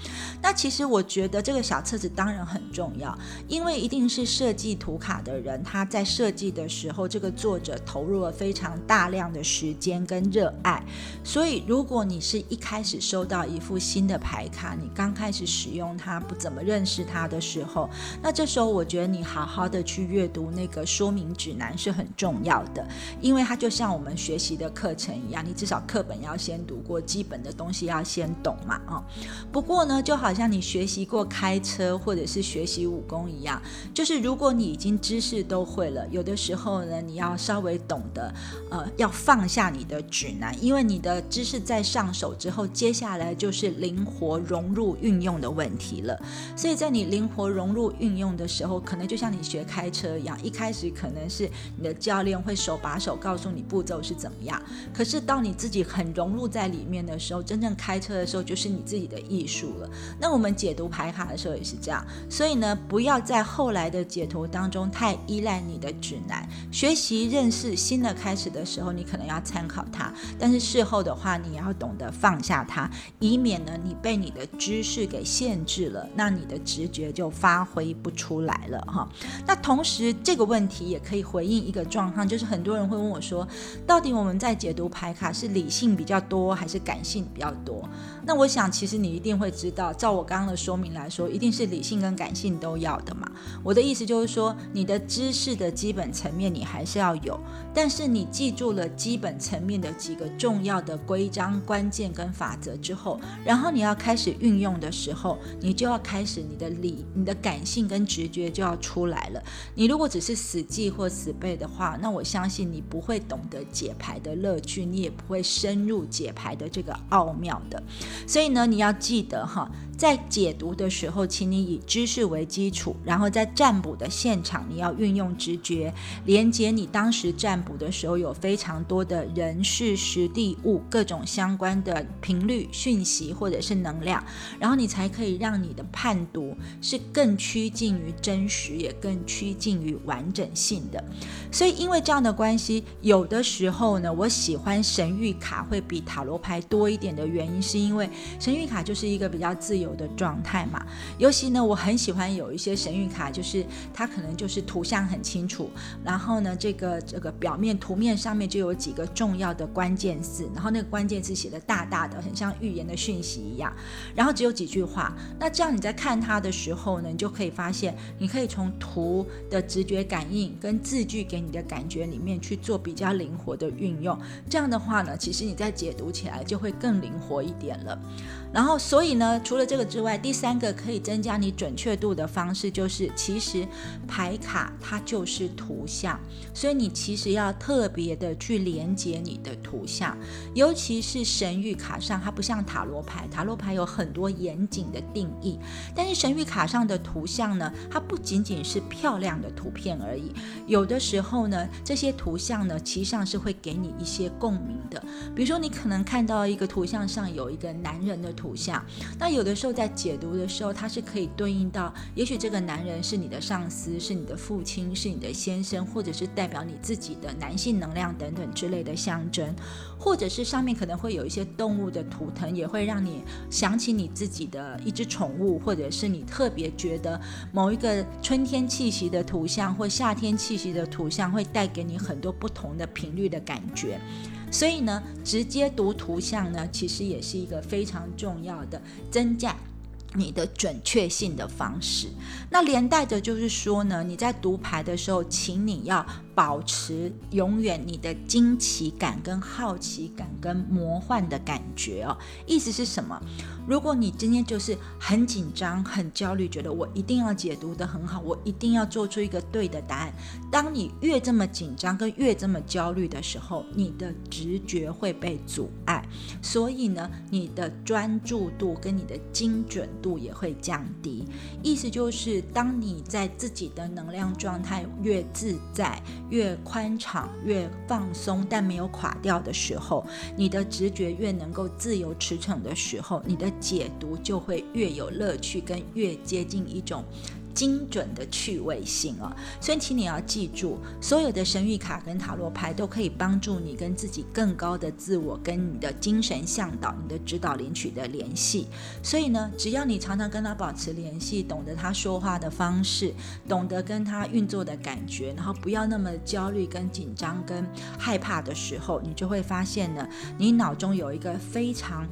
那其实我觉得这个小册子当然很重要，因为一定是设计图卡的人，他在设计的时候，这个作者投入了非常大量的时间跟热爱。所以，如果你是一开始收到一副新的牌卡，你刚开始使用它，不怎么认识它的时候，那这时候我觉得你好好的去阅读那个说明指南。是很重要的，因为它就像我们学习的课程一样，你至少课本要先读过，基本的东西要先懂嘛，啊。不过呢，就好像你学习过开车或者是学习武功一样，就是如果你已经知识都会了，有的时候呢，你要稍微懂得，呃，要放下你的指南，因为你的知识在上手之后，接下来就是灵活融入运用的问题了。所以在你灵活融入运用的时候，可能就像你学开车一样，一开始可能是。你的教练会手把手告诉你步骤是怎么样，可是到你自己很融入在里面的时候，真正开车的时候就是你自己的艺术了。那我们解读牌卡的时候也是这样，所以呢，不要在后来的解读当中太依赖你的指南。学习认识新的开始的时候，你可能要参考它，但是事后的话，你要懂得放下它，以免呢你被你的知识给限制了，那你的直觉就发挥不出来了哈。那同时这个问题也可以回应。一个状况就是很多人会问我说，到底我们在解读牌卡是理性比较多还是感性比较多？那我想其实你一定会知道，照我刚刚的说明来说，一定是理性跟感性都要的嘛。我的意思就是说，你的知识的基本层面你还是要有，但是你记住了基本层面的几个重要的规章、关键跟法则之后，然后你要开始运用的时候，你就要开始你的理、你的感性跟直觉就要出来了。你如果只是死记或死备，的话，那我相信你不会懂得解牌的乐趣，你也不会深入解牌的这个奥妙的。所以呢，你要记得哈。在解读的时候，请你以知识为基础，然后在占卜的现场，你要运用直觉，连接你当时占卜的时候有非常多的人事、实地、物各种相关的频率、讯息或者是能量，然后你才可以让你的判读是更趋近于真实，也更趋近于完整性的。所以因为这样的关系，有的时候呢，我喜欢神谕卡会比塔罗牌多一点的原因，是因为神谕卡就是一个比较自由的状态嘛。尤其呢，我很喜欢有一些神谕卡，就是它可能就是图像很清楚，然后呢，这个这个表面图面上面就有几个重要的关键字，然后那个关键字写的大大的，很像预言的讯息一样，然后只有几句话。那这样你在看它的时候呢，你就可以发现，你可以从图的直觉感应跟字句给你的感觉里面去做比较灵活的运用。这样的话呢，其实你在解读起来就会更灵活一点了。然后，所以呢，除了这个之外，第三个可以增加你准确度的方式，就是其实牌卡它就是图像，所以你其实要特别的去连接你的图像，尤其是神谕卡上，它不像塔罗牌，塔罗牌有很多严谨的定义，但是神谕卡上的图像呢，它不仅仅是漂亮的图片而已，有的时候呢，这些图像呢，其实上是会给你一些共鸣的，比如说你可能看到一个图像上有一个男人的。图像，那有的时候在解读的时候，它是可以对应到，也许这个男人是你的上司，是你的父亲，是你的先生，或者是代表你自己的男性能量等等之类的象征，或者是上面可能会有一些动物的图腾，也会让你想起你自己的一只宠物，或者是你特别觉得某一个春天气息的图像或夏天气息的图像，会带给你很多不同的频率的感觉。所以呢，直接读图像呢，其实也是一个非常重要的增加你的准确性的方式。那连带着就是说呢，你在读牌的时候，请你要。保持永远你的惊奇感、跟好奇感、跟魔幻的感觉哦。意思是什么？如果你今天就是很紧张、很焦虑，觉得我一定要解读的很好，我一定要做出一个对的答案。当你越这么紧张跟越这么焦虑的时候，你的直觉会被阻碍，所以呢，你的专注度跟你的精准度也会降低。意思就是，当你在自己的能量状态越自在。越宽敞、越放松，但没有垮掉的时候，你的直觉越能够自由驰骋的时候，你的解读就会越有乐趣，跟越接近一种。精准的趣味性哦，所以请你要记住，所有的神谕卡跟塔罗牌都可以帮助你跟自己更高的自我、跟你的精神向导、你的指导领取的联系。所以呢，只要你常常跟他保持联系，懂得他说话的方式，懂得跟他运作的感觉，然后不要那么焦虑、跟紧张、跟害怕的时候，你就会发现呢，你脑中有一个非常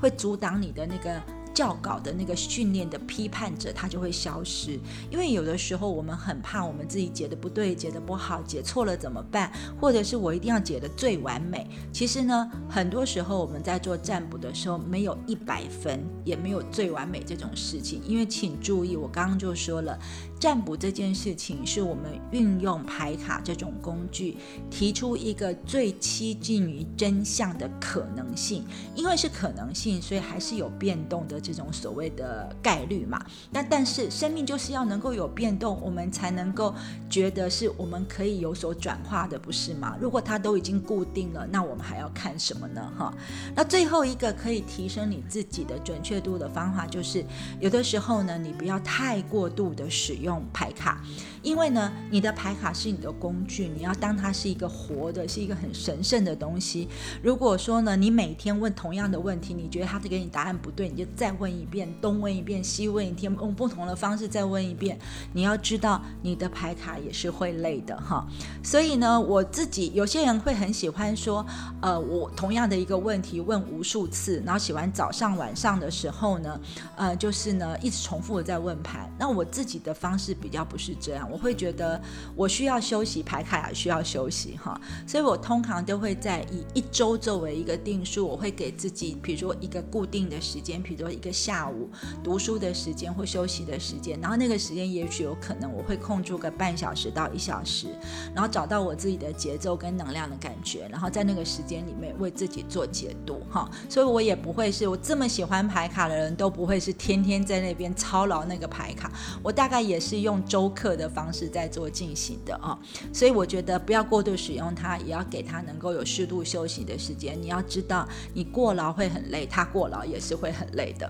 会阻挡你的那个。教稿的那个训练的批判者，他就会消失。因为有的时候我们很怕我们自己解的不对，解的不好，解错了怎么办？或者是我一定要解的最完美。其实呢，很多时候我们在做占卜的时候，没有一百分，也没有最完美这种事情。因为请注意，我刚刚就说了。占卜这件事情是我们运用牌卡这种工具，提出一个最接近于真相的可能性。因为是可能性，所以还是有变动的这种所谓的概率嘛。那但是生命就是要能够有变动，我们才能够觉得是我们可以有所转化的，不是吗？如果它都已经固定了，那我们还要看什么呢？哈。那最后一个可以提升你自己的准确度的方法，就是有的时候呢，你不要太过度的使用。牌卡，因为呢，你的牌卡是你的工具，你要当它是一个活的，是一个很神圣的东西。如果说呢，你每天问同样的问题，你觉得他给你答案不对，你就再问一遍，东问一遍，西问一遍，用不同的方式再问一遍。你要知道，你的牌卡也是会累的哈。所以呢，我自己有些人会很喜欢说，呃，我同样的一个问题问无数次，然后喜欢早上晚上的时候呢，呃，就是呢一直重复的在问牌。那我自己的方式。比较不是这样，我会觉得我需要休息，排卡也需要休息哈，所以我通常都会在以一周作为一个定数，我会给自己，比如说一个固定的时间，比如说一个下午读书的时间或休息的时间，然后那个时间也许有可能我会空出个半小时到一小时，然后找到我自己的节奏跟能量的感觉，然后在那个时间里面为自己做解读哈，所以我也不会是我这么喜欢排卡的人都不会是天天在那边操劳那个排卡，我大概也是。是用周课的方方式在做进行的啊，所以我觉得不要过度使用它，也要给它能够有适度休息的时间。你要知道，你过劳会很累，它过劳也是会很累的。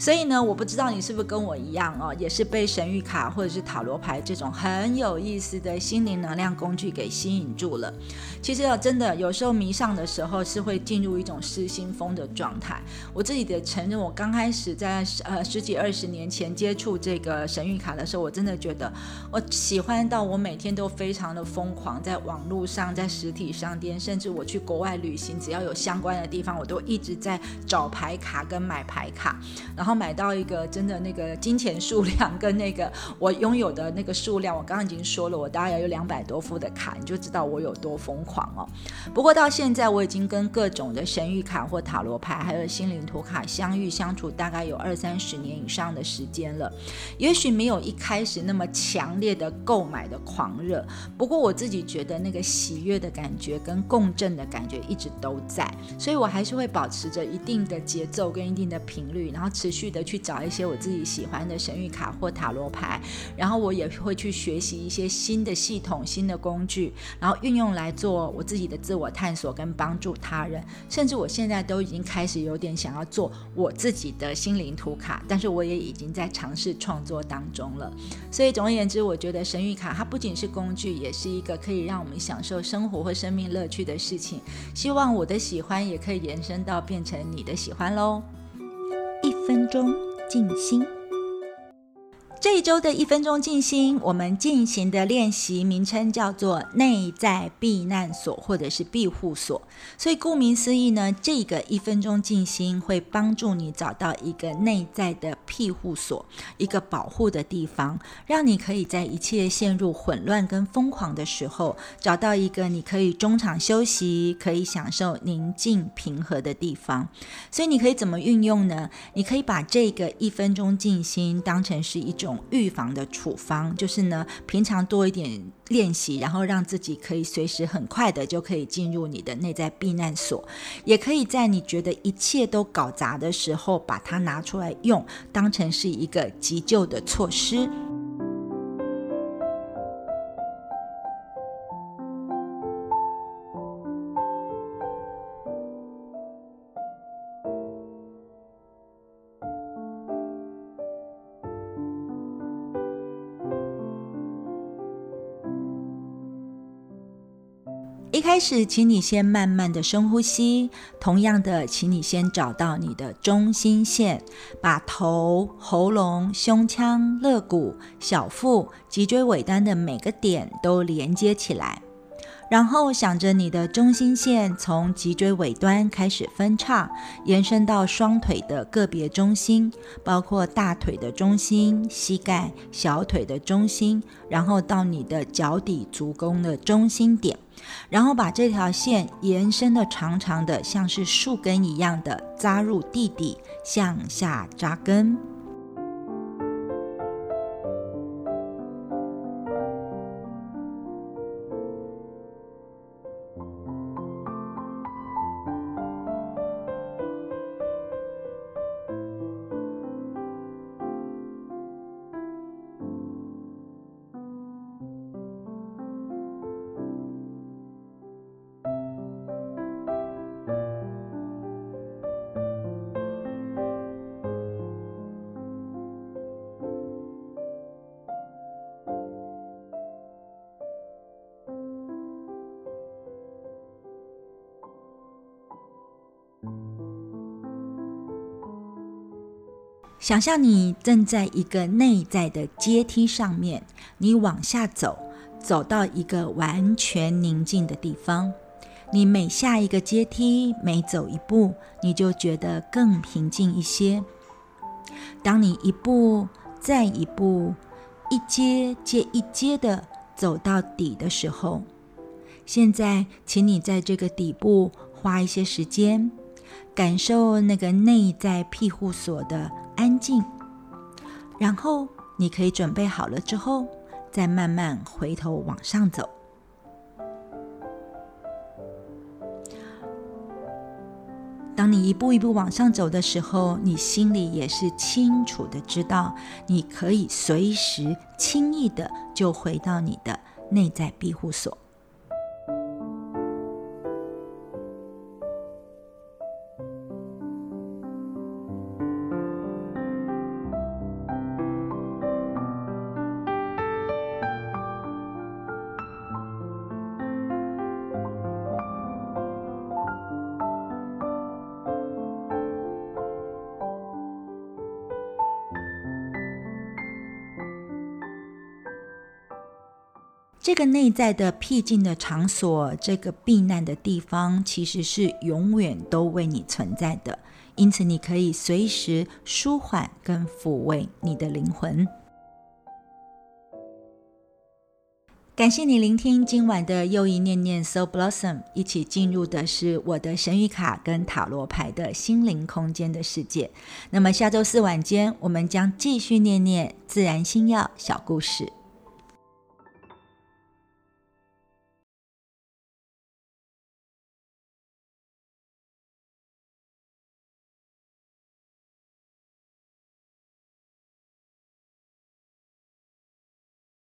所以呢，我不知道你是不是跟我一样哦，也是被神谕卡或者是塔罗牌这种很有意思的心灵能量工具给吸引住了。其实啊，真的有时候迷上的时候是会进入一种失心疯的状态。我自己的承认，我刚开始在呃十几二十年前接触这个神谕卡的时候，我真的觉得我喜欢到我每天都非常的疯狂，在网络上，在实体商店，甚至我去国外旅行，只要有相关的地方，我都一直在找牌卡跟买牌卡，然后买到一个真的那个金钱数量跟那个我拥有的那个数量，我刚刚已经说了，我大概有两百多副的卡，你就知道我有多疯狂。哦！不过到现在，我已经跟各种的神谕卡或塔罗牌，还有心灵图卡相遇相处，大概有二三十年以上的时间了。也许没有一开始那么强烈的的购买的狂热，不过我自己觉得那个喜悦的感觉跟共振的感觉一直都在，所以我还是会保持着一定的节奏跟一定的频率，然后持续的去找一些我自己喜欢的神谕卡或塔罗牌，然后我也会去学习一些新的系统、新的工具，然后运用来做。我自己的自我探索跟帮助他人，甚至我现在都已经开始有点想要做我自己的心灵图卡，但是我也已经在尝试创作当中了。所以总而言之，我觉神谕卡它不仅是工具，也是一个可以让我们享受生活或生命乐趣的事情。希望我的喜欢也可以延伸到变成你的喜欢喽。一分钟静心。这一周的一分钟静心，我们进行的练习名称叫做内在避难所或者是庇护所。所以顾名思义呢，这个一分钟静心会帮助你找到一个内在的庇护所，一个保护的地方，让你可以在一切陷入混乱跟疯狂的时候，找到一个你可以中场休息、可以享受宁静平和的地方。所以你可以怎么运用呢？你可以把这个一分钟静心当成是一种。预防的处方就是呢，平常多一点练习，然后让自己可以随时很快的就可以进入你的内在避难所，也可以在你觉得一切都搞砸的时候，把它拿出来用，当成是一个急救的措施。一开始，请你先慢慢的深呼吸。同样的，请你先找到你的中心线，把头、喉咙、胸腔、肋骨、小腹、脊椎尾端的每个点都连接起来。然后想着你的中心线从脊椎尾端开始分叉，延伸到双腿的个别中心，包括大腿的中心、膝盖、小腿的中心，然后到你的脚底足弓的中心点。然后把这条线延伸的长长的，像是树根一样的扎入地底，向下扎根。想象你正在一个内在的阶梯上面，你往下走，走到一个完全宁静的地方。你每下一个阶梯，每走一步，你就觉得更平静一些。当你一步再一步，一阶接一阶的走到底的时候，现在，请你在这个底部花一些时间，感受那个内在庇护所的。安静，然后你可以准备好了之后，再慢慢回头往上走。当你一步一步往上走的时候，你心里也是清楚的知道，你可以随时轻易的就回到你的内在庇护所。个内在的僻静的场所，这个避难的地方，其实是永远都为你存在的。因此，你可以随时舒缓跟抚慰你的灵魂。感谢你聆听今晚的又一念念 So Blossom，一起进入的是我的神谕卡跟塔罗牌的心灵空间的世界。那么下周四晚间，我们将继续念念自然星耀小故事。